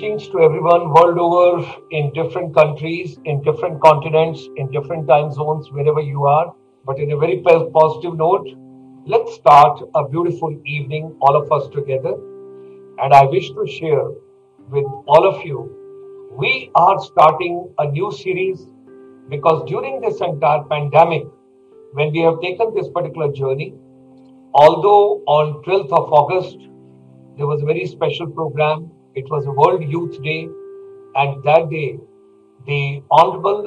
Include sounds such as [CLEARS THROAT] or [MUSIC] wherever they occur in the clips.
Greetings to everyone world over in different countries, in different continents, in different time zones, wherever you are. But in a very positive note, let's start a beautiful evening, all of us together. And I wish to share with all of you, we are starting a new series because during this entire pandemic, when we have taken this particular journey, although on 12th of August, there was a very special program it was World Youth Day, and that day, the Honorable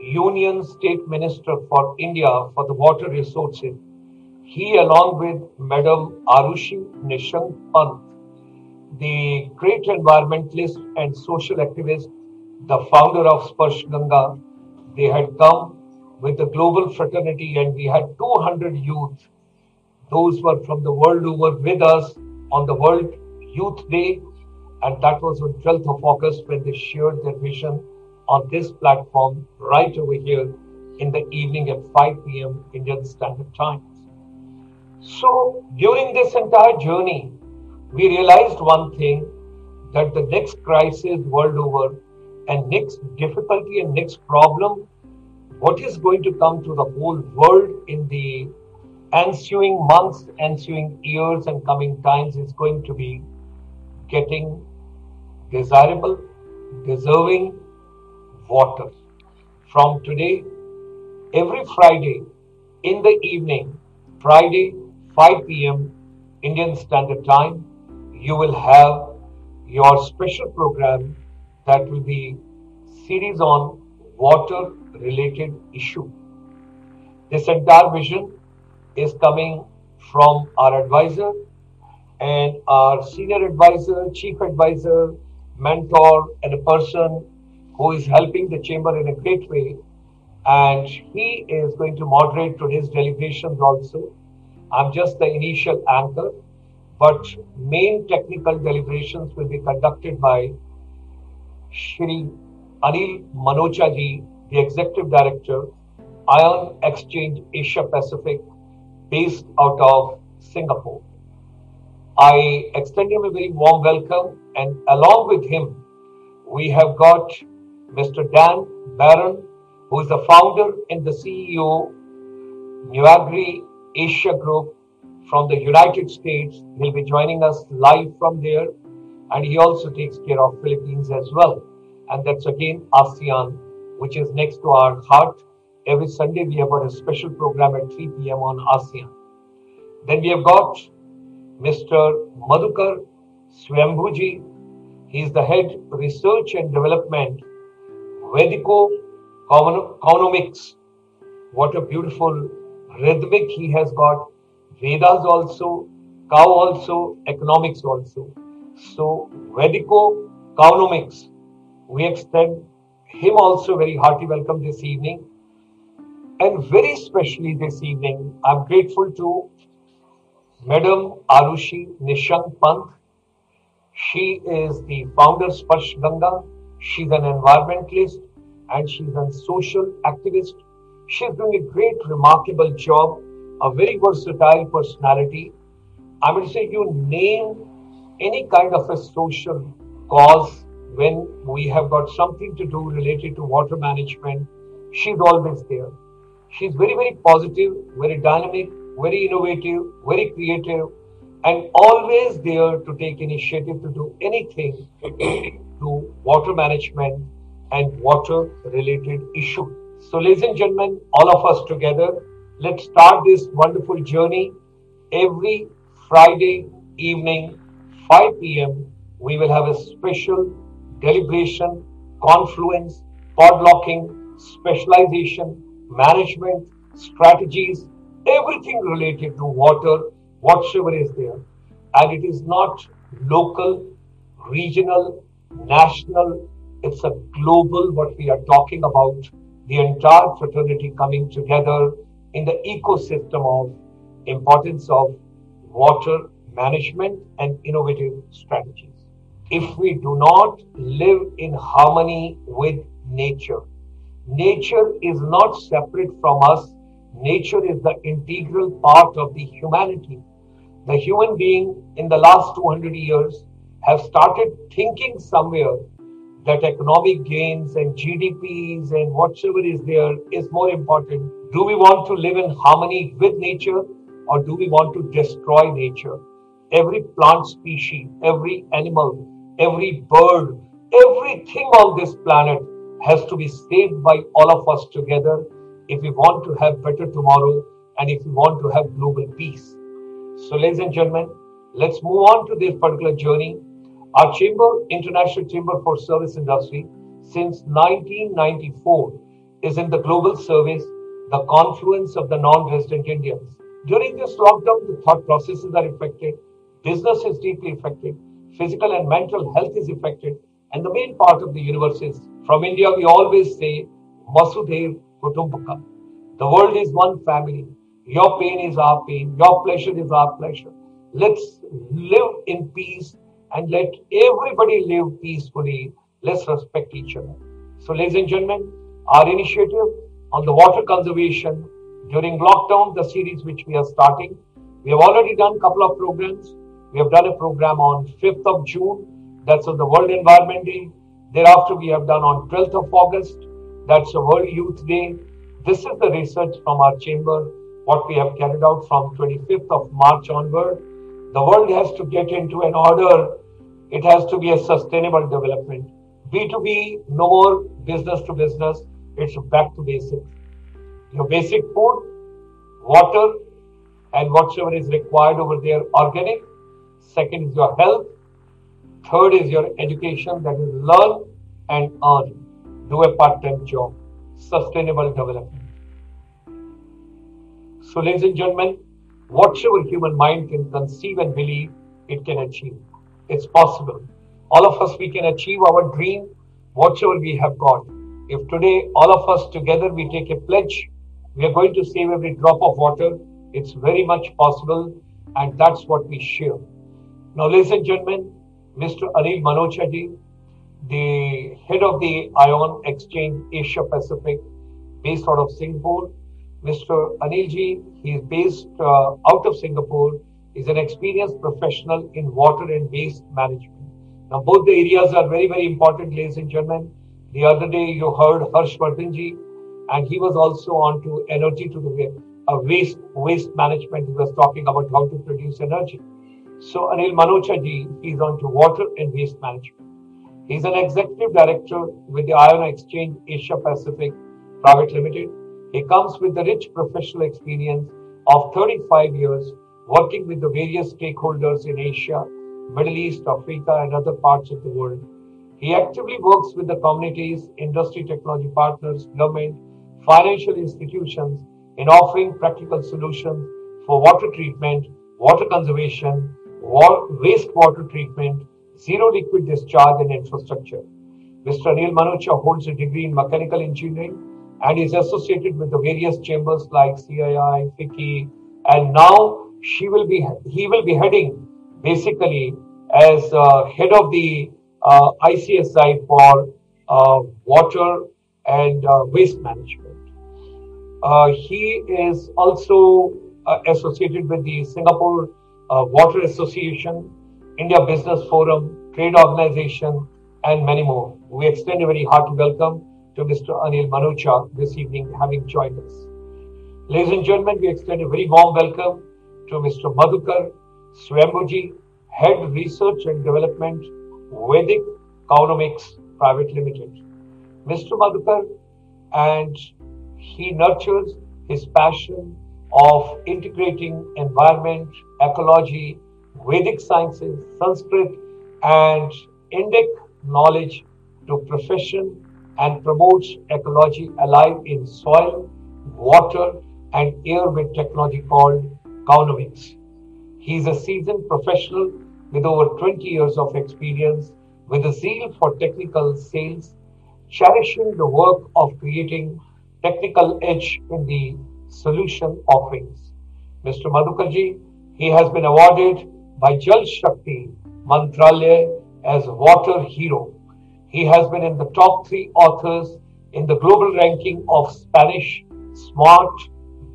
Union State Minister for India for the Water Resources, he along with Madam Arushi Nishank Pant, the great environmentalist and social activist, the founder of Sparsh Ganga, they had come with the global fraternity and we had 200 youth. Those were from the world over with us on the World Youth Day and that was on 12th of August when they shared their vision on this platform right over here in the evening at 5 p.m. Indian Standard Time. So during this entire journey, we realized one thing that the next crisis world over and next difficulty and next problem, what is going to come to the whole world in the ensuing months, ensuing years, and coming times is going to be getting desirable, deserving water. From today, every Friday in the evening, Friday 5 p.m. Indian Standard Time, you will have your special program that will be series on water related issue. This entire vision is coming from our advisor and our senior advisor, chief advisor, mentor, and a person who is helping the chamber in a great way. And he is going to moderate today's deliberations also. I'm just the initial anchor, but main technical deliberations will be conducted by Shri Anil Manocha ji, the Executive Director, Ion Exchange Asia Pacific, based out of Singapore. I extend him a very warm welcome, and along with him, we have got Mr. Dan Barron, who is the founder and the CEO, Newagri Asia Group from the United States. He'll be joining us live from there, and he also takes care of Philippines as well. And that's again ASEAN, which is next to our heart. Every Sunday, we have got a special program at 3 p.m. on ASEAN. Then we have got Mr. Madhukar Swayambhuji. He is the head research and development, Vedic Cowonomics. What a beautiful rhythmic he has got. Vedas also, cow also, economics also. So Vedic Cowonomics. We extend him also very hearty welcome this evening. And very specially this evening, I'm grateful to Madam Arushi Nishank. She is the founder Sparsh Ganga. She's an environmentalist and she's a social activist. She's doing a great, remarkable job, a very versatile personality. I would say you name any kind of a social cause when we have got something to do related to water management, she's always there. She's very, very positive, very dynamic, very innovative, very creative, and always there to take initiative to do anything [CLEARS THROAT] to water management and water related issues. So, ladies and gentlemen, all of us together, let's start this wonderful journey. Every Friday evening, 5 p.m., we will have a special deliberation, confluence, podlocking, specialization, management, strategies, everything related to water, whatsoever is there. And it is not local, regional, national, it's a global, what we are talking about, the entire fraternity coming together in the ecosystem of importance of water management and innovative strategies. If we do not live in harmony with nature, nature is not separate from us nature is the integral part of the humanity. The human being in the last 200 years have started thinking somewhere that economic gains and GDPs and whatever is there is more important. Do we want to live in harmony with nature or do we want to destroy nature? Every plant species, every animal, every bird, everything on this planet has to be saved by all of us together if we want to have better tomorrow and if we want to have global peace. So, ladies and gentlemen, let's move on to this particular journey. Our chamber, International Chamber for Service Industry, since 1994 is in the global service, the confluence of the non-resident Indians. During this lockdown, the thought processes are affected, business is deeply affected, physical and mental health is affected, and the main part of the universe is from India, we always say Vasudhaiva The world is one family. Your pain is our pain. Your pleasure is our pleasure. Let's live in peace and let everybody live peacefully. Let's respect each other. So, ladies and gentlemen, our initiative on the water conservation during lockdown, the series which we are starting, we have already done a couple of programs. We have done a program on 5th of June, that's on the World Environment Day. Thereafter, we have done on 12th of August, that's the World Youth Day. This is the research from our chamber, what we have carried out from 25th of March onward. The world has to get into an order. It has to be a sustainable development. B2B, no more business to business. It's back to basics. Your basic food, water, and whatsoever is required over there, organic. Second is your health. Third is your education, that is learn and earn. Do a part-time job. Sustainable development. So, ladies and gentlemen, whatever human mind can conceive and believe, it can achieve. It's possible. All of us, we can achieve our dream, whatever we have got. If today all of us together we take a pledge, we are going to save every drop of water, it's very much possible, and that's what we share. Now, ladies and gentlemen, Mr. Anil Manochaji, the head of the Ion Exchange Asia Pacific, based out of Singapore, Mr. Anilji, he is based uh, out of Singapore, is an experienced professional in water and waste management. Now, both the areas are very, very important, ladies and gentlemen. The other day, you heard Harsh Vardhanji, and he was also on to energy to the uh, waste waste management. He was talking about how to produce energy. So, Anil Manochaji, he's on to water and waste management. He's an executive director with the Ion Exchange Asia Pacific Private Limited he comes with the rich professional experience of 35 years working with the various stakeholders in Asia, Middle East, Africa, and other parts of the world. He actively works with the communities, industry technology partners, government, financial institutions in offering practical solutions for water treatment, water conservation, wastewater treatment, zero liquid discharge, and infrastructure. Mr. Anil Manocha holds a degree in mechanical engineering and is associated with the various chambers like CII, FICCI, and now she will be he will be heading basically as uh, head of the uh, ICSI for uh, water and uh, waste management. Uh, he is also uh, associated with the Singapore Water Association, India Business Forum, Trade Organization, and many more. We extend a very hearty welcome to Mr. Anil Manocha this evening having joined us. Ladies and gentlemen, we extend a very warm welcome to Mr. Madhukar Swayambhuji, Head Research and Development, Vedic Cowonomics Private Limited. Mr. Madhukar, and he nurtures his passion of integrating environment, ecology, Vedic sciences, Sanskrit, and Indic knowledge to profession and promotes ecology alive in soil, water, and air with technology called Cowonomics. He is a seasoned professional with over 20 years of experience with a zeal for technical sales, cherishing the work of creating technical edge in the solution offerings. Mr. Madhukarji, he has been awarded by Jal Shakti Mantralaya as Water Hero he has been in the top three authors in the global ranking of Spanish Smart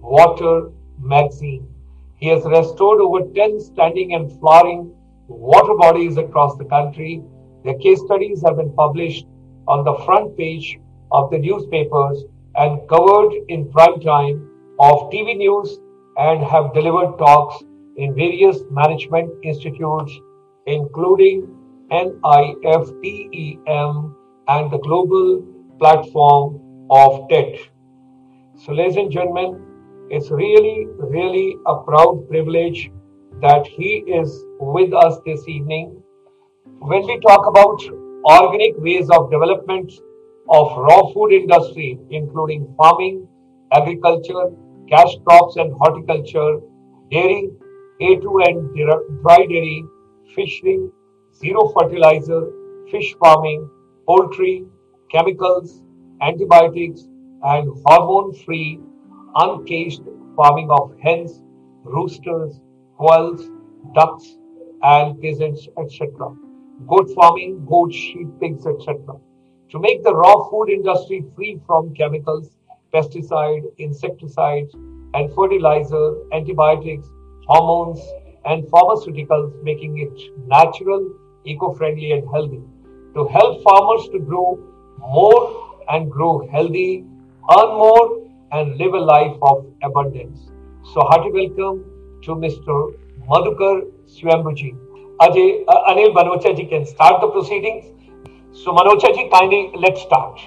Water magazine. He has restored over 10 standing and flowering water bodies across the country. Their case studies have been published on the front page of the newspapers and covered in prime time of TV news and have delivered talks in various management institutes, including NIFTEM and the global platform of TED. So, ladies and gentlemen, it's really, really a proud privilege that he is with us this evening. When we talk about organic ways of development of raw food industry, including farming, agriculture, cash crops and horticulture, dairy, A2 and dry dairy, fishing, zero fertilizer, fish farming, poultry, chemicals, antibiotics, and hormone-free, uncaged farming of hens, roosters, quails, ducks, and pigeons, etc. Goat farming, goat, sheep, pigs, etc. To make the raw food industry free from chemicals, pesticide, insecticides, and fertilizer, antibiotics, hormones, and pharmaceuticals, making it natural, eco-friendly, and healthy. To help farmers to grow more and grow healthy, earn more, and live a life of abundance. So, hearty welcome to Mr. Madhukar Swayambhuji. Ajay, uh, Anil Manocha ji can start the proceedings. So, Manocha ji, kindly let's start.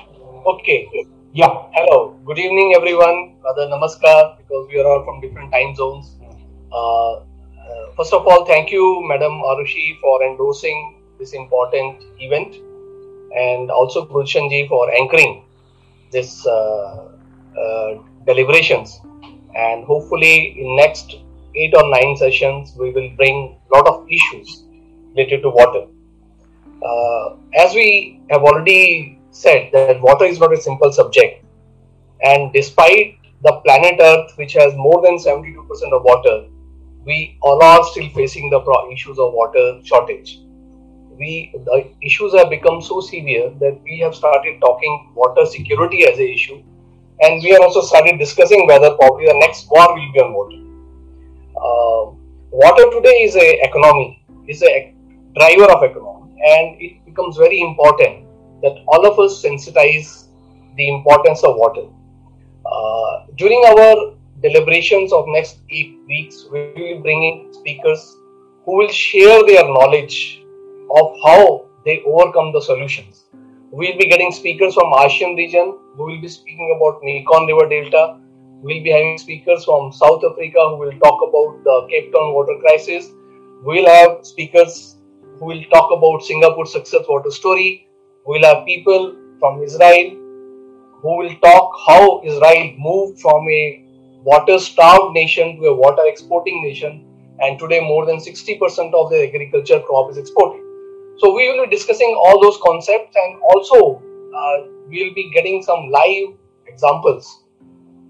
Okay. Yeah. Hello. Good evening, everyone. Rather, namaskar, because we are all from different time zones. Uh, uh, first of all, thank you, Madam Arushi, for endorsing this important event, and also Gulshan ji for anchoring this uh, deliberations. And hopefully, in next eight or nine sessions, we will bring a lot of issues related to water. Uh, as we have already said, that water is not a simple subject, and despite the planet Earth, which has more than 72% of water, we all are still facing the issues of water shortage. We the issues have become so severe that we have started talking water security as an issue, and we have also started discussing whether probably the next war will be on water. Uh, water today is a economy, is a driver of economy, and it becomes very important that all of us sensitize the importance of water. Uh, during our deliberations of next eight weeks, we will be bringing speakers who will share their knowledge of how they overcome the solutions. We'll be getting speakers from ASEAN region who will be speaking about Mekong River Delta. We'll be having speakers from South Africa who will talk about the Cape Town water crisis. We'll have speakers who will talk about Singapore success water story. We'll have people from Israel who will talk how Israel moved from a water starved nation to a water exporting nation and today more than 60% of the agriculture crop is exported. So we will be discussing all those concepts and also uh, we will be getting some live examples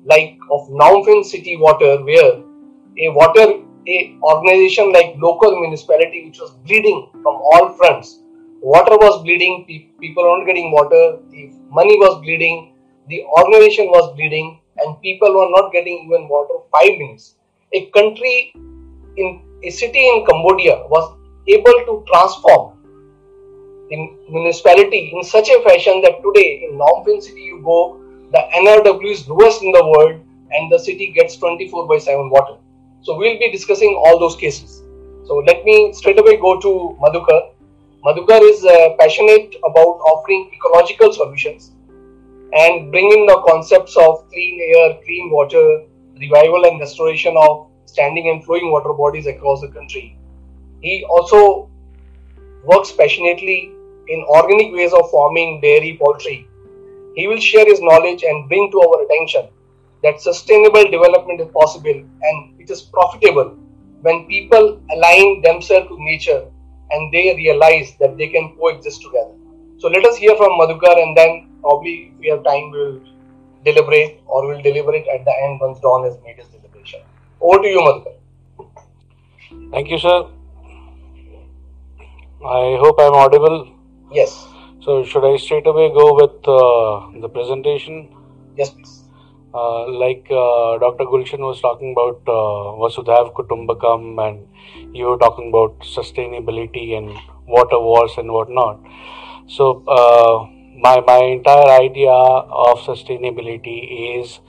like of Phnom city water where a water a organization like local municipality which was bleeding from all fronts water was bleeding people were not getting water the money was bleeding the organization was bleeding and people were not getting even water five minutes a country in a city in cambodia was able to transform the municipality in such a fashion that today in Phnom Penh city you go, the NRW is lowest in the world and the city gets 24 by 7 water. So we'll be discussing all those cases. So let me straight away go to Madhukar. Madhukar is uh, passionate about offering ecological solutions and bringing the concepts of clean air, clean water, revival and restoration of standing and flowing water bodies across the country. He also works passionately in organic ways of farming dairy poultry. He will share his knowledge and bring to our attention that sustainable development is possible and it is profitable when people align themselves to nature and they realize that they can coexist together. So let us hear from Madhukar and then probably if we have time we'll deliberate or we'll deliberate at the end once Don has made his deliberation. Over to you, Madhukar. Thank you, sir. I hope I'm audible. Yes. So, should I straight away go with uh, the presentation? Yes, please. Uh, like uh, Dr. Gulshan was talking about uh, Vasudhaiv Kutumbakam, and you were talking about sustainability and water wars and whatnot. So, uh, my, my entire idea of sustainability is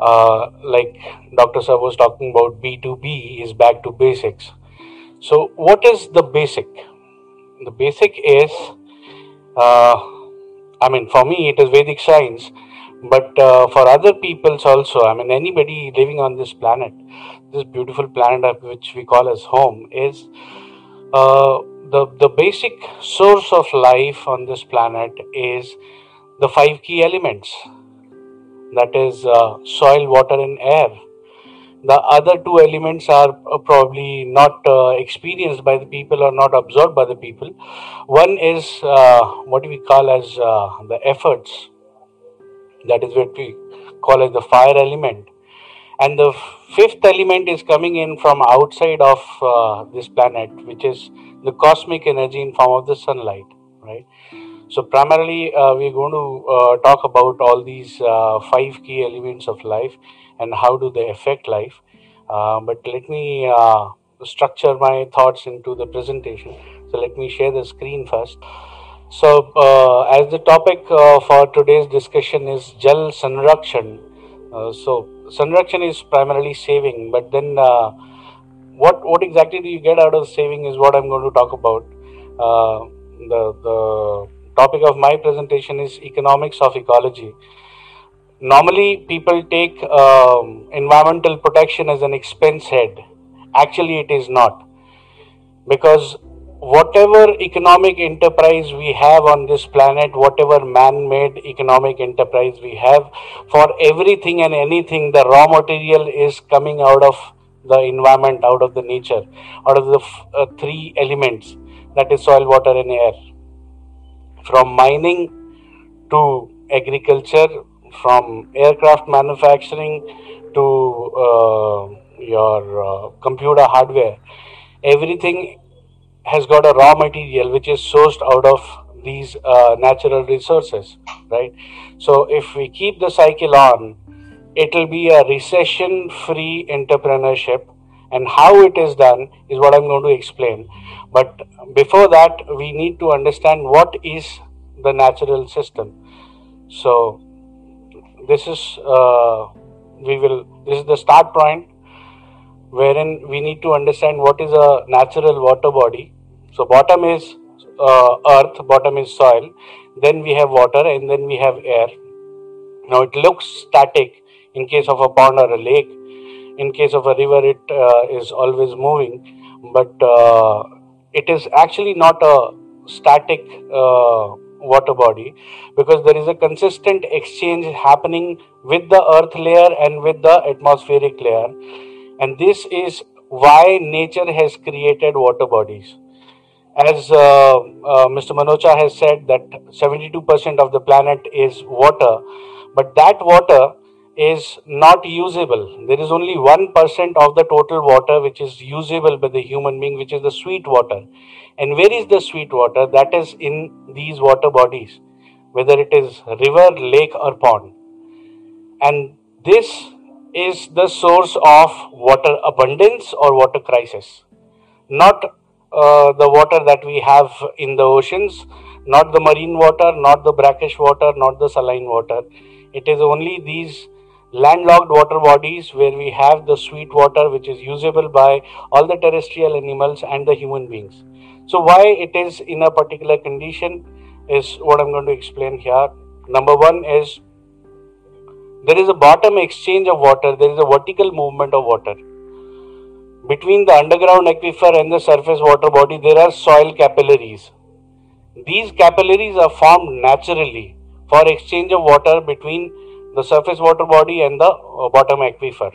uh, like Dr. Sir was talking about B2B is back to basics. So, what is the basic? The basic is, uh, I mean, for me, it is Vedic science, but uh, for other peoples also, I mean, anybody living on this planet, this beautiful planet which we call as home, is uh, the the basic source of life on this planet is the five key elements that is uh, soil, water, and air. The other two elements are uh, probably not uh, experienced by the people or not absorbed by the people. One is uh, what we call as uh, the efforts, that is what we call as the fire element. And the fifth element is coming in from outside of uh, this planet, which is the cosmic energy in form of the sunlight, right? So primarily, uh, we're going to uh, talk about all these uh, five key elements of life and how do they affect life. Uh, but let me uh, structure my thoughts into the presentation. So let me share the screen first. So uh, as the topic for today's discussion is Jal Sanrakshan. So Sanrakshan is primarily saving, but then what what exactly do you get out of saving is what I'm going to talk about. Uh, the the topic of my presentation is economics of ecology. Normally, people take um, environmental protection as an expense head. Actually, it is not because whatever economic enterprise we have on this planet, whatever man made economic enterprise we have, for everything and anything, the raw material is coming out of the environment, out of the nature, out of the f- uh, three elements that is soil, water, and air. From mining to agriculture, from aircraft manufacturing to uh, your uh, computer hardware, everything has got a raw material which is sourced out of these uh, natural resources, right? So if we keep the cycle on, it will be a recession free entrepreneurship. And how it is done is what I'm going to explain. But before that, we need to understand what is the natural system. So this is uh, we will this is the start point wherein we need to understand what is a natural water body. So bottom is uh, earth, bottom is soil, then we have water, and then we have air. Now it looks static in case of a pond or a lake. In case of a river, it uh, is always moving, but uh, it is actually not a static uh, water body because there is a consistent exchange happening with the earth layer and with the atmospheric layer and this is why nature has created water bodies as uh, uh, mr manocha has said that 72% of the planet is water but that water is not usable. There is only 1% of the total water which is usable by the human being which is the sweet water. And where is the sweet water? That is in these water bodies whether it is river lake or pond. And this is the source of water abundance or water crisis. Not uh, the water that we have in the oceans not the marine water not the brackish water not the saline water. It is only these landlocked water bodies where we have the sweet water which is usable by all the terrestrial animals and the human beings. So why it is in a particular condition is what i'm going to explain here. Number 1 is there is a bottom exchange of water there is a vertical movement of water. Between the underground aquifer and the surface water body there are soil capillaries. These capillaries are formed naturally for exchange of water between the surface water body and the uh, bottom aquifer.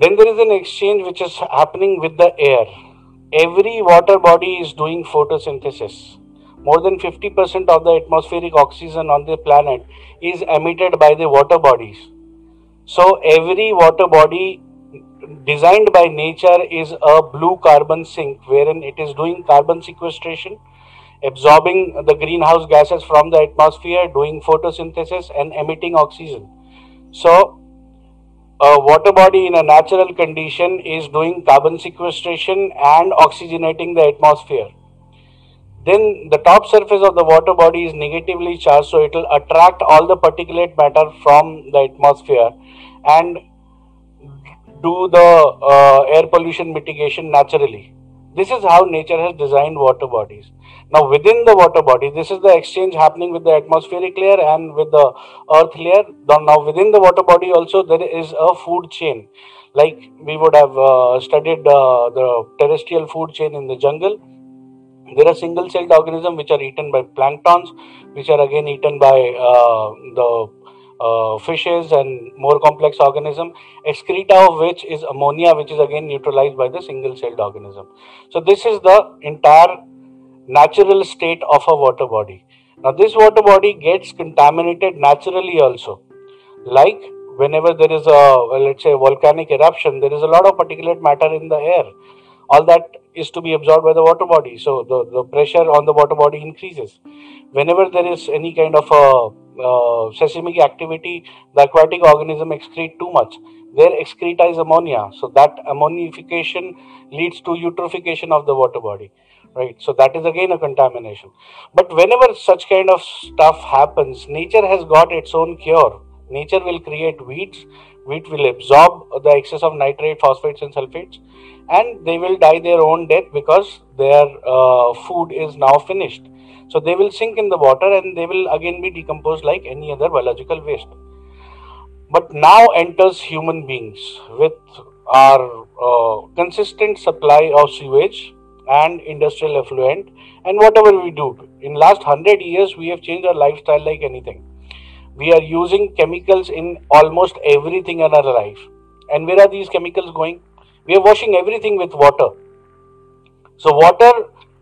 Then there is an exchange which is happening with the air. Every water body is doing photosynthesis. More than 50% of the atmospheric oxygen on the planet is emitted by the water bodies. So, every water body designed by nature is a blue carbon sink wherein it is doing carbon sequestration, absorbing the greenhouse gases from the atmosphere, doing photosynthesis, and emitting oxygen. So, a water body in a natural condition is doing carbon sequestration and oxygenating the atmosphere. Then the top surface of the water body is negatively charged, so it will attract all the particulate matter from the atmosphere and do the uh, air pollution mitigation naturally. This is how nature has designed water bodies. Now, within the water body, this is the exchange happening with the atmospheric layer and with the earth layer. Now, within the water body, also there is a food chain. Like we would have uh, studied uh, the terrestrial food chain in the jungle. There are single celled organisms which are eaten by planktons, which are again eaten by uh, the uh, fishes and more complex organism excreta of which is ammonia which is again neutralized by the single celled organism. So this is the entire natural state of a water body. Now this water body gets contaminated naturally also. Like whenever there is a let's say volcanic eruption there is a lot of particulate matter in the air. All that is to be absorbed by the water body. So the, the pressure on the water body increases. Whenever there is any kind of a uh, seismic activity, the aquatic organism excrete too much. Their excreta is ammonia, so that ammonification leads to eutrophication of the water body, right? So that is again a contamination. But whenever such kind of stuff happens, nature has got its own cure. Nature will create weeds. Wheat will absorb the excess of nitrate, phosphates, and sulfates, and they will die their own death because their uh, food is now finished so they will sink in the water and they will again be decomposed like any other biological waste. But now enters human beings with our uh, consistent supply of sewage and industrial effluent and whatever we do. In last 100 years, we have changed our lifestyle like anything. We are using chemicals in almost everything in our life. And where are these chemicals going? We are washing everything with water. So water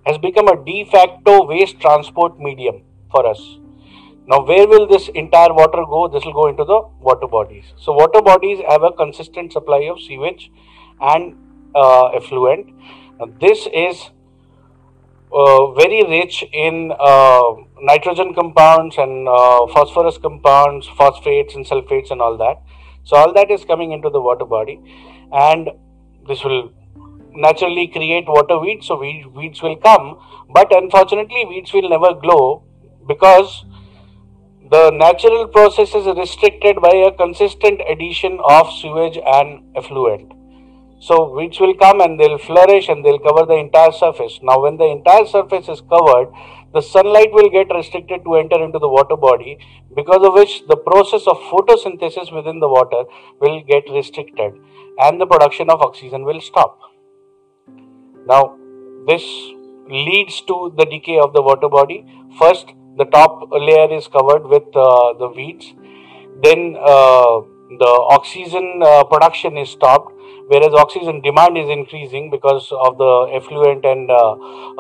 has become a de facto waste transport medium for us. Now, where will this entire water go? This will go into the water bodies. So, water bodies have a consistent supply of sewage and uh, effluent. Now, this is uh, very rich in uh, nitrogen compounds and uh, phosphorus compounds, phosphates and sulfates and all that. So, all that is coming into the water body, and this will naturally create water weeds, so weeds will come. But unfortunately, weeds will never grow because the natural process is restricted by a consistent addition of sewage and effluent. So weeds will come and they'll flourish and they'll cover the entire surface. Now, when the entire surface is covered, the sunlight will get restricted to enter into the water body, because of which the process of photosynthesis within the water will get restricted and the production of oxygen will stop. Now, this leads to the decay of the water body. First, the top layer is covered with uh, the weeds. Then, uh, the oxygen uh, production is stopped whereas oxygen demand is increasing because of the effluent and uh,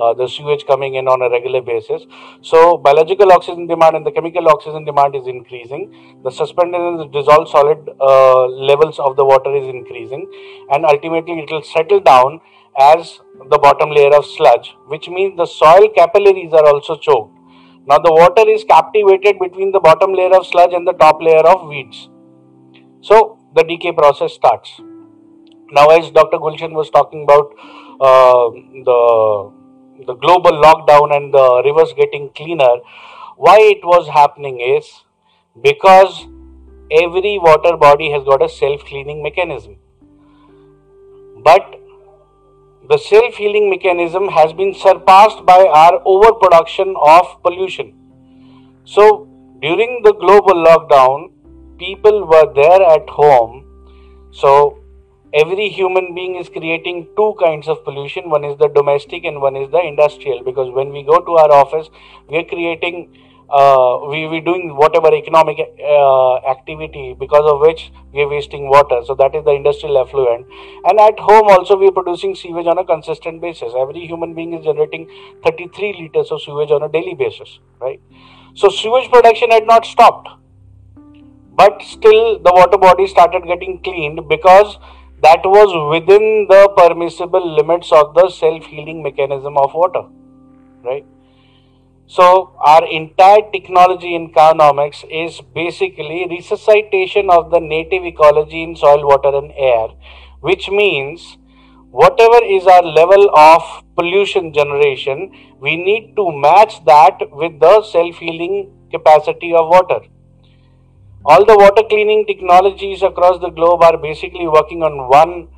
uh, the sewage coming in on a regular basis. So biological oxygen demand and the chemical oxygen demand is increasing. The suspended and the dissolved solid uh, levels of the water is increasing and ultimately it will settle down as the bottom layer of sludge, which means the soil capillaries are also choked. Now the water is captivated between the bottom layer of sludge and the top layer of weeds. So the decay process starts. Now, as Dr. Gulshan was talking about uh, the the global lockdown and the rivers getting cleaner, why it was happening is because every water body has got a self cleaning mechanism. But the self healing mechanism has been surpassed by our overproduction of pollution. So, during the global lockdown, people were there at home. So, every human being is creating two kinds of pollution. One is the domestic and one is the industrial. Because when we go to our office we are creating uh, we we doing whatever economic uh, activity because of which we are wasting water. So that is the industrial effluent. And at home also we are producing sewage on a consistent basis. Every human being is generating 33 liters of sewage on a daily basis right? So sewage production had not stopped. But still the water body started getting cleaned because that was within the permissible limits of the self healing mechanism of water right So our entire technology in Cowonomics is basically resuscitation of the native ecology in soil, water and air, which means whatever is our level of pollution generation, we need to match that with the self-healing capacity of water. All the water cleaning technologies across the globe are basically working on one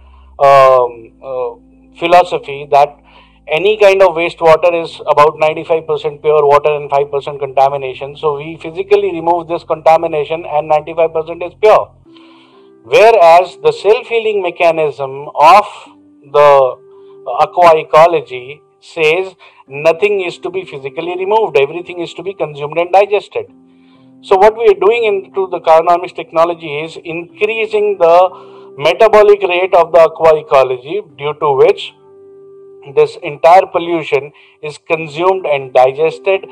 um, uh, philosophy that any kind of wastewater is about 95% pure water and 5% contamination. So we physically remove this contamination and 95% is pure. Whereas the self healing mechanism of the aqua ecology says nothing is to be physically removed, everything is to be consumed and digested. So, what we are doing into the Cowonomics technology is increasing the metabolic rate of the aqua ecology, due to which this entire pollution is consumed and digested.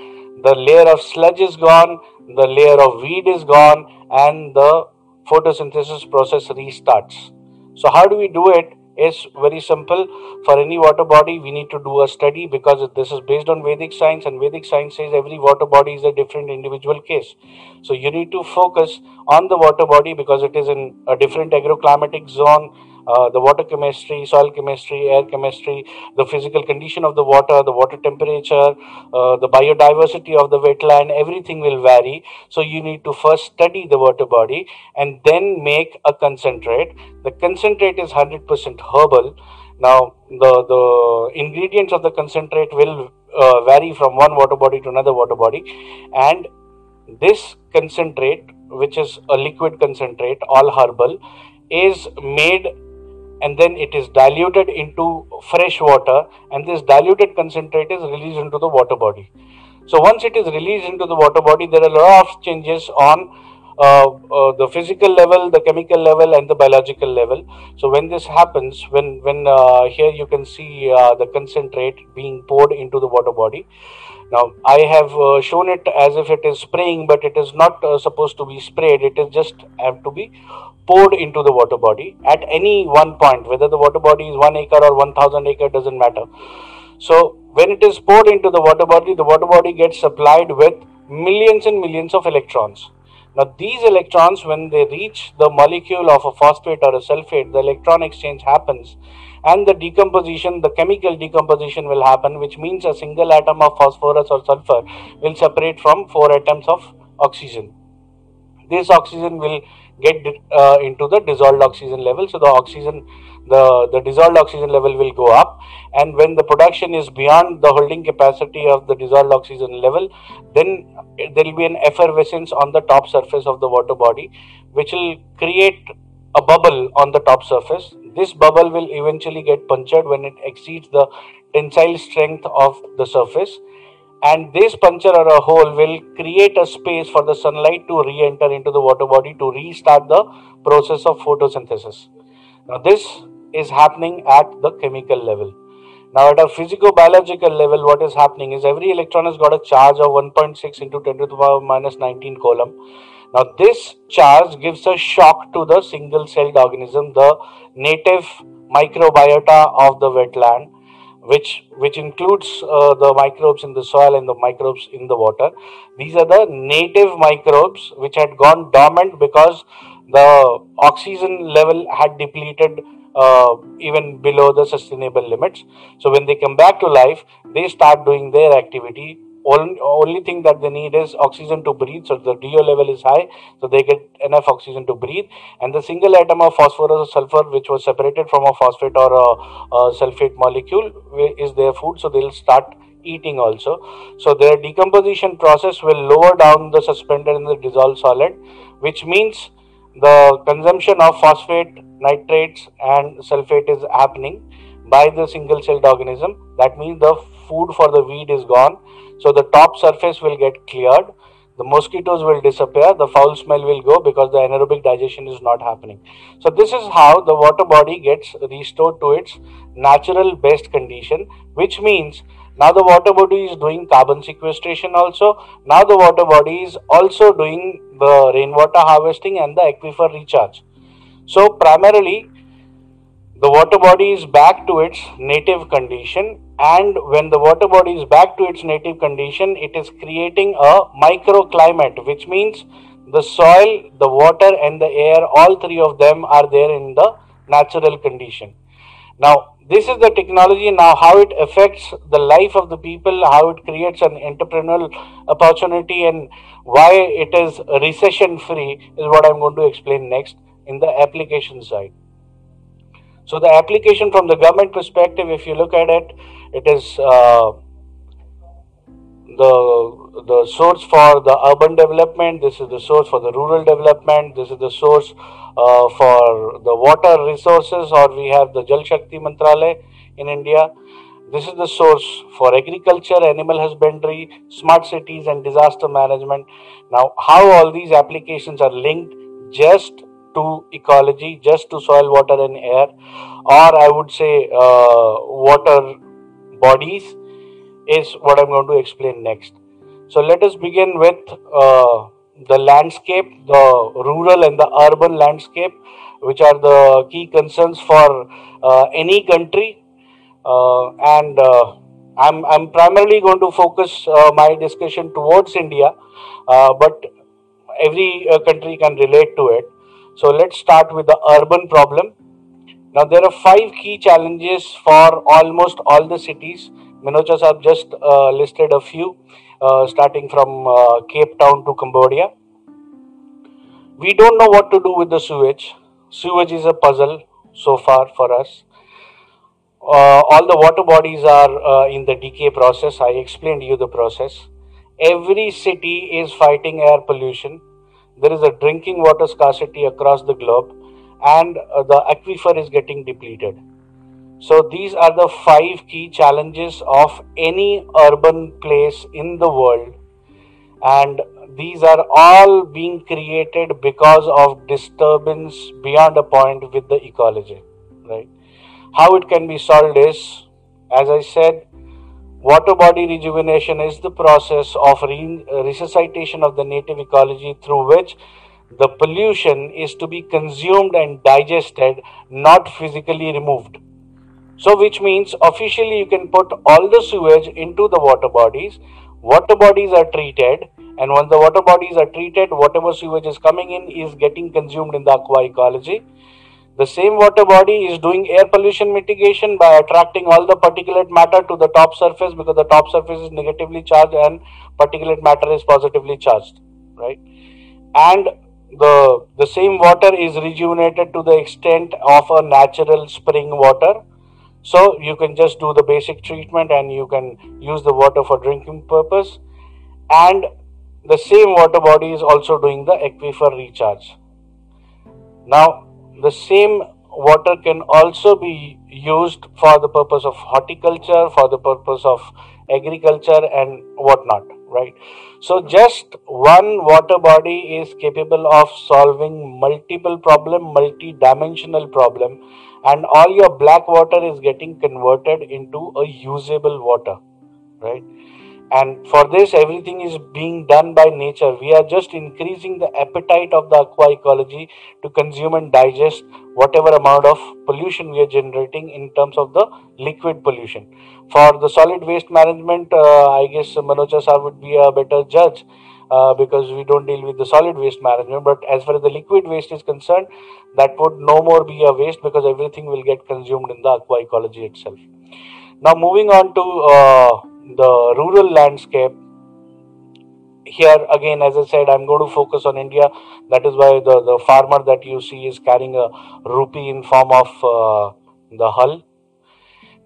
The layer of sludge is gone, the layer of weed is gone, and the photosynthesis process restarts. So, how do we do it? Is very simple. For any water body, we need to do a study because this is based on Vedic science, and Vedic science says every water body is a different individual case. So, you need to focus on the water body because it is in a different agroclimatic zone uh, the water chemistry, soil chemistry, air chemistry, the physical condition of the water, the water temperature, uh, the biodiversity of the wetland, everything will vary. So you need to first study the water body and then make a concentrate. The concentrate is 100% herbal. Now, the, the ingredients of the concentrate will uh, vary from one water body to another water body, and this concentrate, which is a liquid concentrate, all herbal, is made and then it is diluted into fresh water and this diluted concentrate is released into the water body. So once it is released into the water body there are a lot of changes on uh, uh, the physical level the chemical level and the biological level. So when this happens when when uh, here you can see uh, the concentrate being poured into the water body now I have uh, shown it as if it is spraying but it is not uh, supposed to be sprayed it is just have to be poured into the water body at any one point, whether the water body is 1 acre or 1000 acre doesn't matter. So when it is poured into the water body, the water body gets supplied with millions and millions of electrons. Now these electrons, when they reach the molecule of a phosphate or a sulfate, the electron exchange happens and the decomposition, the chemical decomposition will happen, which means a single atom of phosphorus or sulfur will separate from four atoms of oxygen. This oxygen will get uh, into the dissolved oxygen level. So the oxygen the the dissolved oxygen level will go up. And when the production is beyond the holding capacity of the dissolved oxygen level then there will be an effervescence on the top surface of the water body which will create a bubble on the top surface this bubble will eventually get punctured when it exceeds the tensile strength of the surface and this puncture or a hole will create a space for the sunlight to re-enter into the water body to restart the process of photosynthesis. Now this is happening at the chemical level. Now at a physico-biological level what is happening is every electron has got a charge of 1.6 into 10 to the power minus 19 coulomb. Now this charge gives a shock to the single-celled organism, the native microbiota of the wetland which which includes uh, the microbes in the soil and the microbes in the water. These are the native microbes which had gone dormant because the oxygen level had depleted uh, even below the sustainable limits. So when they come back to life they start doing their activity only, only thing that they need is oxygen to breathe so the DO level is high so they get enough oxygen to breathe. And the single atom of phosphorus or sulfur which was separated from a phosphate or a, a sulfate molecule is their food so they'll start eating also. So their decomposition process will lower down the suspended and the dissolved solid which means the consumption of phosphate nitrates and sulfate is happening by the single celled organism. That means the food for the weed is gone so the top surface will get cleared, the mosquitoes will disappear, the foul smell will go because the anaerobic digestion is not happening. So this is how the water body gets restored to its natural best condition, which means now the water body is doing carbon sequestration also. Now the water body is also doing the rainwater harvesting and the aquifer recharge. So primarily the water body is back to its native condition and when the water body is back to its native condition it is creating a microclimate which means the soil the water and the air all three of them are there in the natural condition. Now this is the technology now how it affects the life of the people how it creates an entrepreneurial opportunity and why it is recession free is what i'm going to explain next in the application side. So the application from the government perspective if you look at it it is uh, the the source for the urban development this is the source for the rural development this is the source uh, for the water resources or we have the jal shakti mantralay in india. This is the source for agriculture animal husbandry smart cities and disaster management. Now how all these applications are linked just to ecology just to soil water and air or i would say uh, water bodies is what I'm going to explain next. So let us begin with uh, the landscape, the rural and the urban landscape, which are the key concerns for uh, any country. Uh, and uh, I'm, I'm primarily going to focus uh, my discussion towards India, uh, but every country can relate to it. So let's start with the urban problem. Now there are five key challenges for almost all the cities. Manocha have just uh, listed a few, uh, starting from uh, Cape Town to Cambodia. We don't know what to do with the sewage. Sewage is a puzzle so far for us. Uh, all the water bodies are uh, in the decay process. I explained you the process. Every city is fighting air pollution. There is a drinking water scarcity across the globe and uh, the aquifer is getting depleted. So, these are the five key challenges of any urban place in the world, and these are all being created because of disturbance beyond a point with the ecology. Right? How it can be solved is, as I said, water body rejuvenation is the process of re- resuscitation of the native ecology through which the pollution is to be consumed and digested, not physically removed. So, which means officially you can put all the sewage into the water bodies, water bodies are treated, and once the water bodies are treated, whatever sewage is coming in is getting consumed in the aqua ecology. The same water body is doing air pollution mitigation by attracting all the particulate matter to the top surface because the top surface is negatively charged and particulate matter is positively charged, right? And the the same water is rejuvenated to the extent of a natural spring water. So you can just do the basic treatment and you can use the water for drinking purpose. And the same water body is also doing the aquifer recharge. Now the same water can also be used for the purpose of horticulture for the purpose of agriculture and whatnot right? So just one water body is capable of solving multiple problem multi-dimensional problem and all your black water is getting converted into a usable water right and for this everything is being done by nature. We are just increasing the appetite of the aqua ecology to consume and digest whatever amount of pollution we are generating in terms of the liquid pollution. For the solid waste management uh, i guess manocha sir would be a better judge uh, because we don't deal with the solid waste management. But as far as the liquid waste is concerned that would no more be a waste because everything will get consumed in the aqua ecology itself. Now moving on to uh, the rural landscape. Here again as i said i'm going to focus on india. That is why the, the farmer that you see is carrying a rupee in form of uh, the hull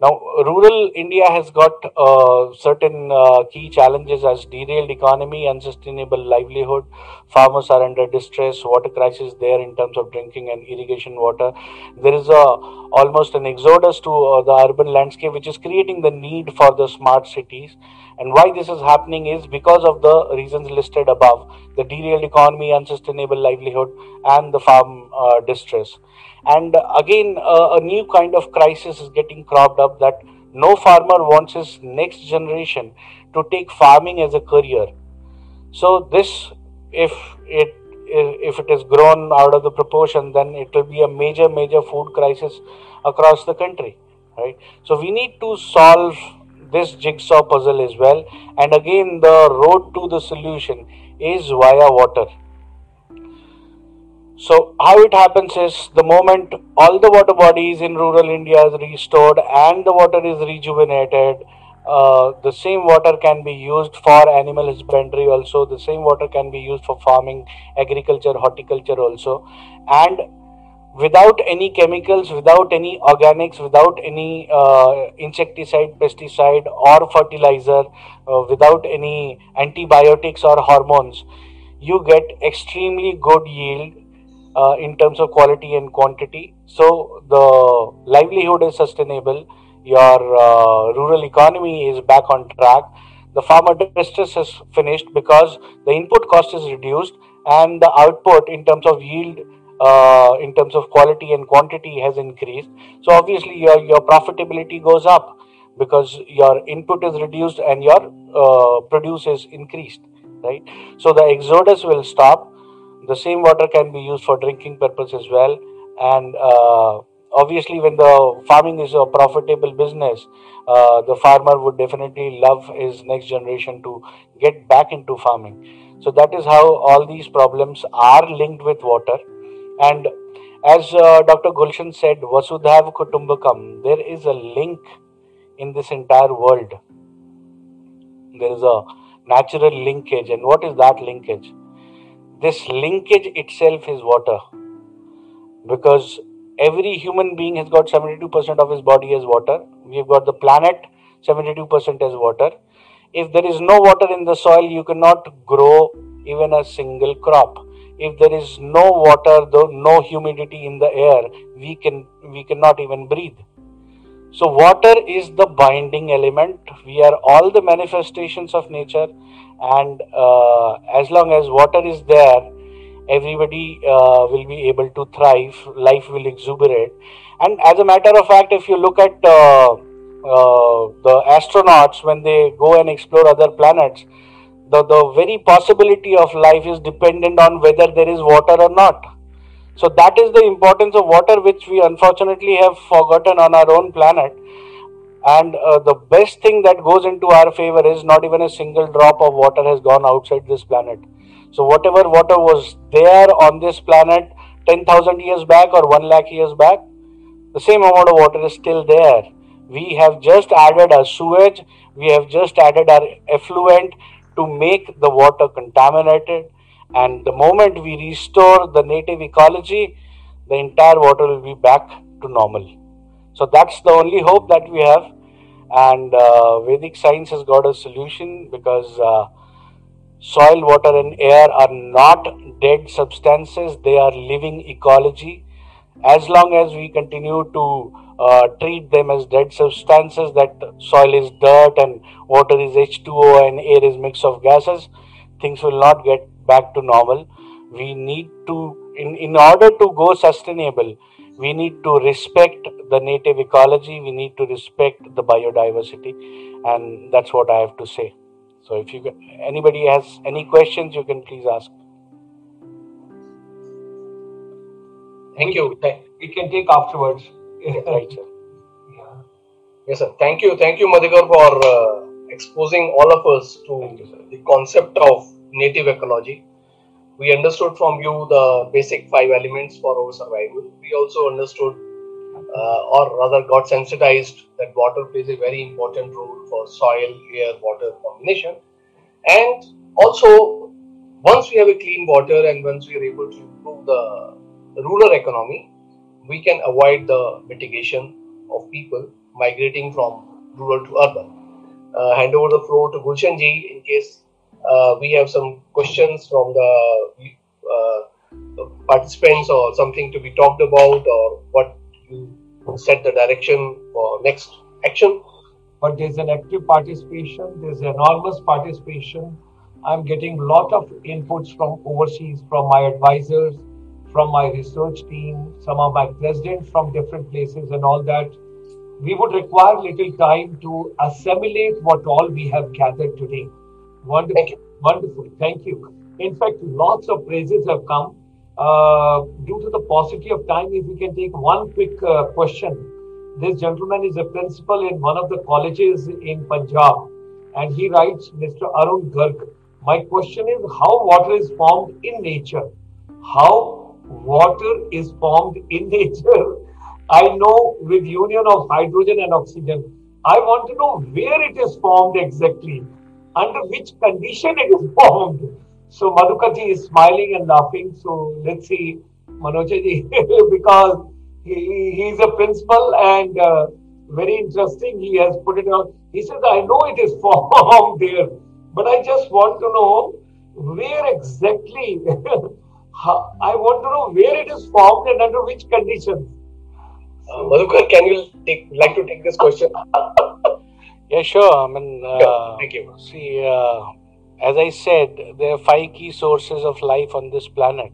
now, rural India has got uh, certain uh, key challenges as derailed economy, unsustainable livelihood, farmers are under distress, water crisis there in terms of drinking and irrigation water. There is a almost an exodus to uh, the urban landscape, which is creating the need for the smart cities. And why this is happening is because of the reasons listed above: the derailed economy, unsustainable livelihood, and the farm uh, distress. And again, a new kind of crisis is getting cropped up that no farmer wants his next generation to take farming as a career. So this, if it if it is grown out of the proportion, then it will be a major major food crisis across the country, right? So we need to solve this jigsaw puzzle as well. And again, the road to the solution is via water. So how it happens is the moment all the water bodies in rural India is restored and the water is rejuvenated, uh, the same water can be used for animal husbandry also. The same water can be used for farming, agriculture, horticulture also, and without any chemicals, without any organics, without any uh, insecticide, pesticide, or fertilizer, uh, without any antibiotics or hormones, you get extremely good yield uh, in terms of quality and quantity. So the livelihood is sustainable. Your uh, rural economy is back on track. The farmer distress is finished because the input cost is reduced and the output in terms of yield uh, in terms of quality and quantity has increased. So obviously your, your profitability goes up because your input is reduced and your uh, produce is increased, right? So the exodus will stop. The same water can be used for drinking purpose as well. And uh, obviously when the farming is a profitable business, uh, the farmer would definitely love his next generation to get back into farming. So that is how all these problems are linked with water and as uh, Dr. Gulshan said, Vasudhaiva Kutumbakam, there is a link in this entire world. There is a natural linkage. And what is that linkage? This linkage itself is water. Because every human being has got 72% of his body as water. We've got the planet 72% as water. If there is no water in the soil, you cannot grow even a single crop if there is no water though no humidity in the air we can we cannot even breathe so water is the binding element we are all the manifestations of nature and uh, as long as water is there everybody uh, will be able to thrive life will exuberate and as a matter of fact if you look at uh, uh the astronauts when they go and explore other planets the, the very possibility of life is dependent on whether there is water or not. So that is the importance of water, which we unfortunately have forgotten on our own planet. And uh, the best thing that goes into our favor is not even a single drop of water has gone outside this planet. So whatever water was there on this planet 10,000 years back or 1 lakh years back, the same amount of water is still there. We have just added our sewage, we have just added our effluent, to make the water contaminated. And the moment we restore the native ecology, the entire water will be back to normal. So that's the only hope that we have. And uh, Vedic science has got a solution because uh, soil, water, and air are not dead substances, they are living ecology. As long as we continue to uh, treat them as dead substances that soil is dirt and water is H2O and air is mix of gases, things will not get back to normal. We need to, in, in order to go sustainable, we need to respect the native ecology, we need to respect the biodiversity, and that's what I have to say. So, if you anybody has any questions, you can please ask. Thank you. We can take afterwards [LAUGHS] right, sir. Yeah. Yes, sir. Thank you. Thank you, Madhukar, for uh, exposing all of us to you, the concept of native ecology. We understood from you the basic five elements for our survival. We also understood, uh, or rather, got sensitized that water plays a very important role for soil, air, water combination. And also, once we have a clean water and once we are able to improve the rural economy, we can avoid the mitigation of people migrating from rural to urban. Uh, hand over the floor to Gulshan ji in case uh, we have some questions from the uh, participants or something to be talked about or what you set the direction for next action. But there's an active participation, there's enormous participation. I'm getting a lot of inputs from overseas, from my advisors, from my research team, some of my presidents from different places, and all that. We would require little time to assimilate what all we have gathered today. Wonderful. Thank Wonderful. Thank you. In fact, lots of praises have come. Uh, due to the paucity of time, if we can take one quick uh, question. This gentleman is a principal in one of the colleges in Punjab, and he writes, Mr. Arun Garg. My question is how water is formed in nature. How water is formed in [LAUGHS] nature. I know with union of hydrogen and oxygen. I want to know where it is formed exactly, under which condition it is formed. So Madhukarji is smiling and laughing. So let's see, Manojji, [LAUGHS] because he, is a principal and uh, very interesting. He has put it on. He says, I know it is [LAUGHS] formed there, but I just want to know where exactly. [LAUGHS] I want to know where it is formed and under which conditions. Uh, Madhukar, can you take, like to take this question? Yeah, sure. I mean, uh, thank you. See, uh, as I said, there are five key sources of life on this planet.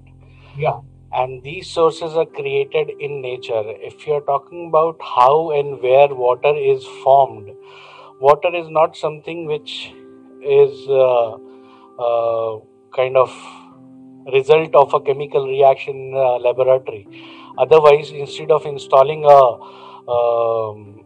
Yeah. And these sources are created in nature. If you're talking about how and where water is formed, water is not something which is uh, uh, kind of result of a chemical reaction in a laboratory. Otherwise, instead of installing a um,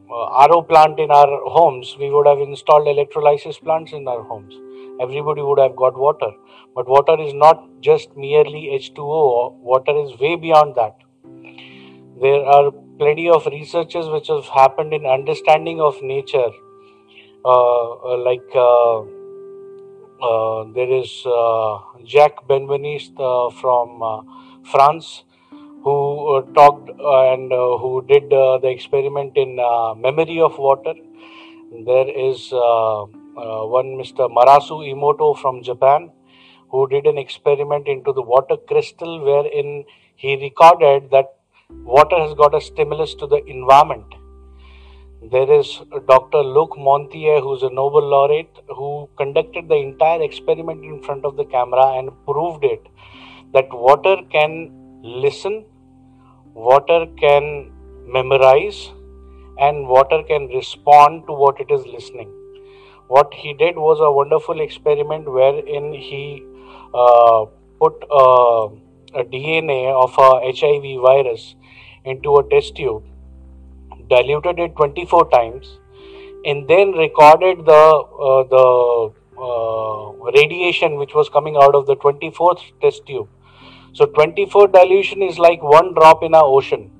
RO plant in our homes, we would have installed electrolysis plants in our homes everybody would have got water. But water is not just merely H2O, water is way beyond that. There are plenty of researches which have happened in understanding of nature, uh, uh like uh, uh, there is uh, Jacques Benveniste uh, from France who uh, talked uh, and uh, who did the experiment in memory of water. There is uh, one Mr. Masaru Emoto from Japan, who did an experiment into the water crystal wherein he recorded that water has got a stimulus to the environment. There is Dr. Luc Montagnier, who's a Nobel laureate, who conducted the entire experiment in front of the camera and proved it that water can listen, water can memorize, and water can respond to what it is listening what he did was a wonderful experiment wherein he uh, put uh, a DNA of a HIV virus into a test tube, diluted it 24 times, and then recorded the uh, the uh, radiation which was coming out of the 24th test tube. So 24 dilution is like one drop in an ocean.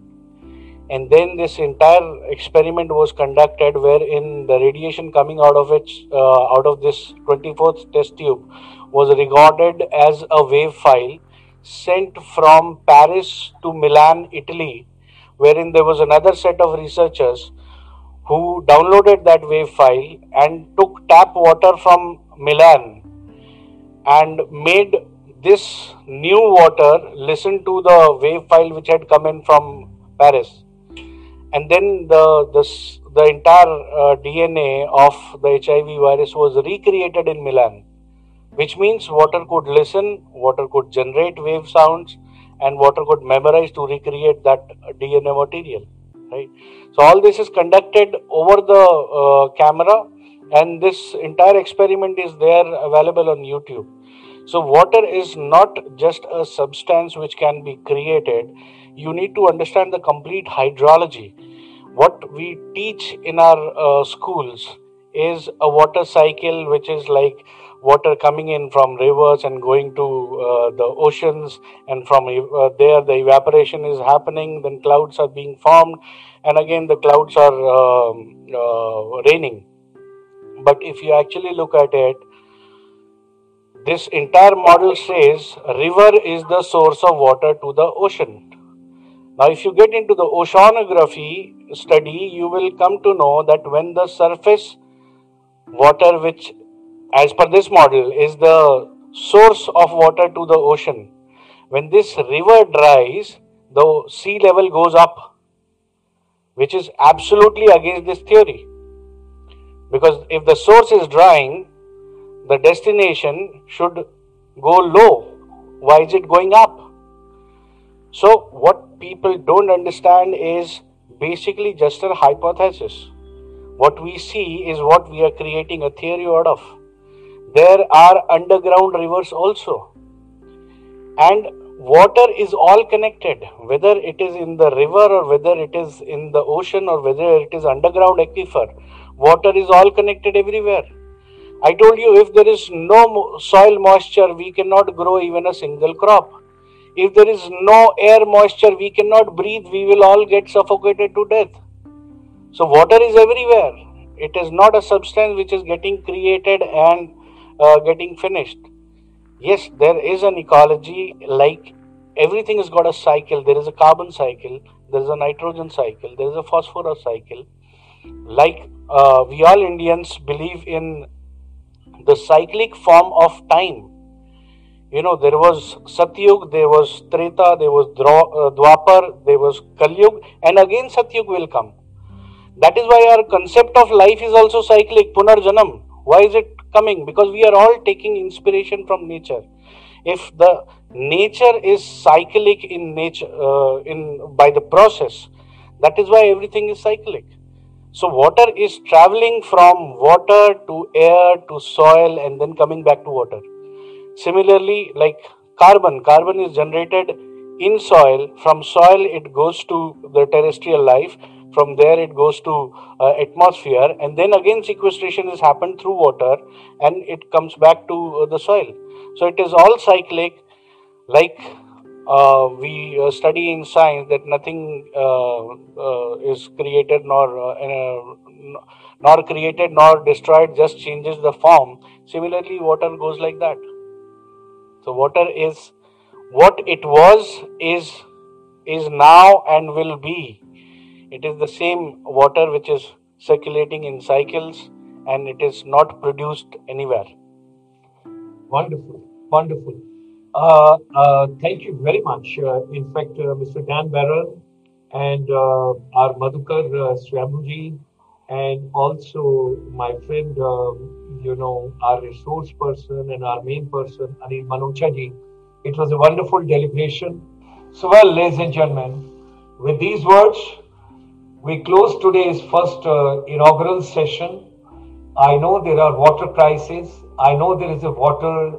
And then this entire experiment was conducted wherein the radiation coming out of it uh, out of this 24th test tube was recorded as a wave file sent from paris to milan italy wherein there was another set of researchers who downloaded that wave file and took tap water from milan and made this new water listened to the wave file which had come in from paris and then the the, the entire uh, DNA of the HIV virus was recreated in Milan, which means water could listen, water could generate wave sounds, and water could memorize to recreate that DNA material. Right. So all this is conducted over the uh, camera, and this entire experiment is there available on YouTube. So water is not just a substance which can be created you need to understand the complete hydrology. What we teach in our uh, schools is a water cycle, which is like water coming in from rivers and going to uh, the oceans, and from uh, there the evaporation is happening, then clouds are being formed, and again the clouds are um, uh, raining. But if you actually look at it, this entire model says river is the source of water to the ocean now, if you get into the oceanography study, you will come to know that when the surface water, which as per this model is the source of water to the ocean, when this river dries, the sea level goes up, which is absolutely against this theory. Because if the source is drying, the destination should go low. Why is it going up? So, what people don't understand is basically just a hypothesis. What we see is what we are creating a theory out of. There are underground rivers also. And water is all connected whether it is in the river or whether it is in the ocean or whether it is underground aquifer water is all connected everywhere i told you if there is no soil moisture we cannot grow even a single crop. If there is no air moisture we cannot breathe we will all get suffocated to death. So water is everywhere. It is not a substance which is getting created and uh, getting finished. Yes there is an ecology like everything has got a cycle. There is a carbon cycle there is a nitrogen cycle there is a phosphorus cycle. Like uh, we all indians believe in the cyclic form of time. You know there was satyug there was treta there was uh, dwapar there was kalyug and again satyug will come. That is why our concept of life is also cyclic punarjanam. Why is it coming? Because we are all taking inspiration from nature. If the nature is cyclic in nature uh, in by the process that is why everything is cyclic so water is traveling from water to air to soil and then coming back to water. Similarly like carbon carbon is generated in soil. From soil it goes to the terrestrial life. From there it goes to uh, atmosphere. And then again sequestration has happened through water and it comes back to uh, the soil. So it is all cyclic. Like uh, we uh, study in science that nothing uh, uh, is created nor nor created nor destroyed just changes the form similarly water goes like that so water is what it was is is now and will be it is the same water which is circulating in cycles and it is not produced anywhere. Wonderful, wonderful. Uh, uh, thank you very much. Uh, in fact, uh, Mr. Dan Baron and uh, our Madhukar uh, and also my friend, um, you know, our resource person and our main person, Anil Manochaji. It was a wonderful deliberation. So, well, ladies and gentlemen, with these words, we close today's first uh, inaugural session. I know there are water crises. I know there is a water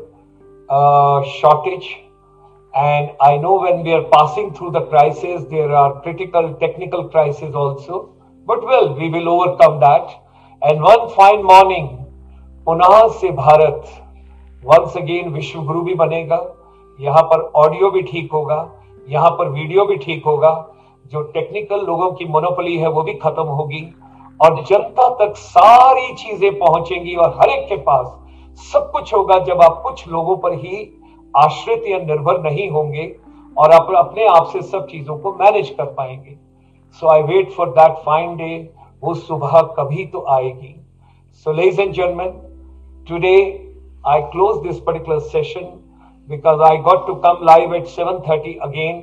uh, shortage. And I know when we are passing through the crisis, there are critical technical crises also. But well, we will overcome that. And one fine morning, पुनः से Bharat once again विश्व गुरु भी बनेगा यहाँ पर audio भी ठीक होगा यहाँ पर वीडियो भी ठीक होगा जो टेक्निकल लोगों की मोनोपली है वो भी खत्म होगी और जनता तक सारी चीज़ें पहुंचेंगी और हर एक के पास सब कुछ होगा जब आप कुछ लोगों पर ही आश्रित या निर्भर नहीं होंगे और आप अपने आप से सब चीज़ों को मैनेज कर पाएँगे so I wait for that fine day वो सुबह कभी तो आएगी so ladies and gentleman today I close this particular session because I got to come live at 7:30 again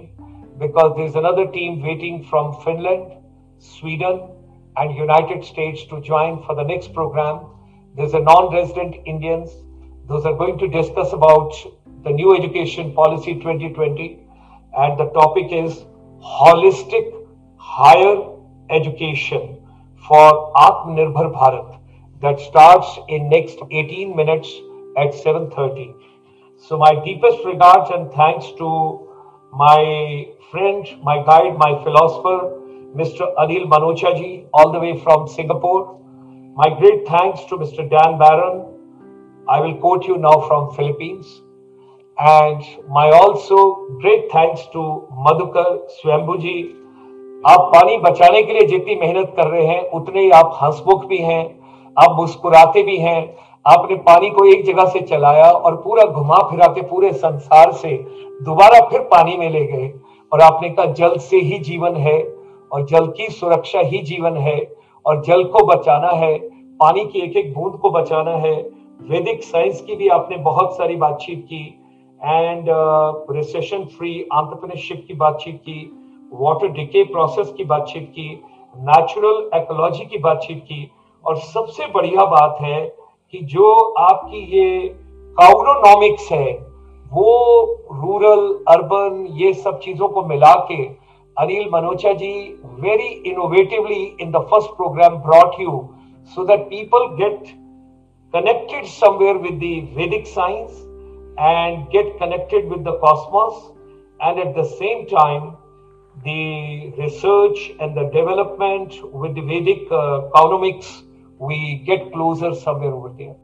because there's another team waiting from Finland, Sweden, and United States to join for the next program. There's a non-resident Indians. Those are going to discuss about the new education policy 2020, and the topic is holistic higher education for Atmanirbhar Bharat that starts in next 18 minutes at 7:30. So my deepest regards and thanks to my friend, my guide, my philosopher, Mr. Anil Manochaji, all the way from Singapore. My great thanks to Mr. Dan Baron. I will quote you now from Philippines. And my also great thanks to Madhukar Swambuji. आप पानी बचाने के लिए जितनी मेहनत कर रहे हैं, उतने ही आप हंसमुख भी हैं, आप मुस्कुराते भी हैं आपने पानी को एक जगह से चलाया और पूरा घुमा फिराते पूरे संसार से दोबारा फिर पानी में ले गए और आपने कहा, जल से ही जीवन है और जल की सुरक्षा ही जीवन है और जल को बचाना है, पानी की एक एक बूंद को बचाना है। वैदिक साइंस की भी आपने बहुत सारी बातचीत की एंड रिसेशन फ्री आंट्रप्रनरशिप की बातचीत की वाटर डिके प्रोसेस की बातचीत की नेचुरल एकोलॉजी की बातचीत की। और सबसे बढ़िया बात है कि जो आपकी ये काउलोनॉमिक्स है, वो रूरल अर्बन ये सब चीज़ों को मिला के Anil Manocha ji very innovatively in the first program brought you so that people get connected somewhere with the Vedic science and get connected with the cosmos. And at the same time, the research and the development with the Vedic uh, economics, we get closer somewhere over there.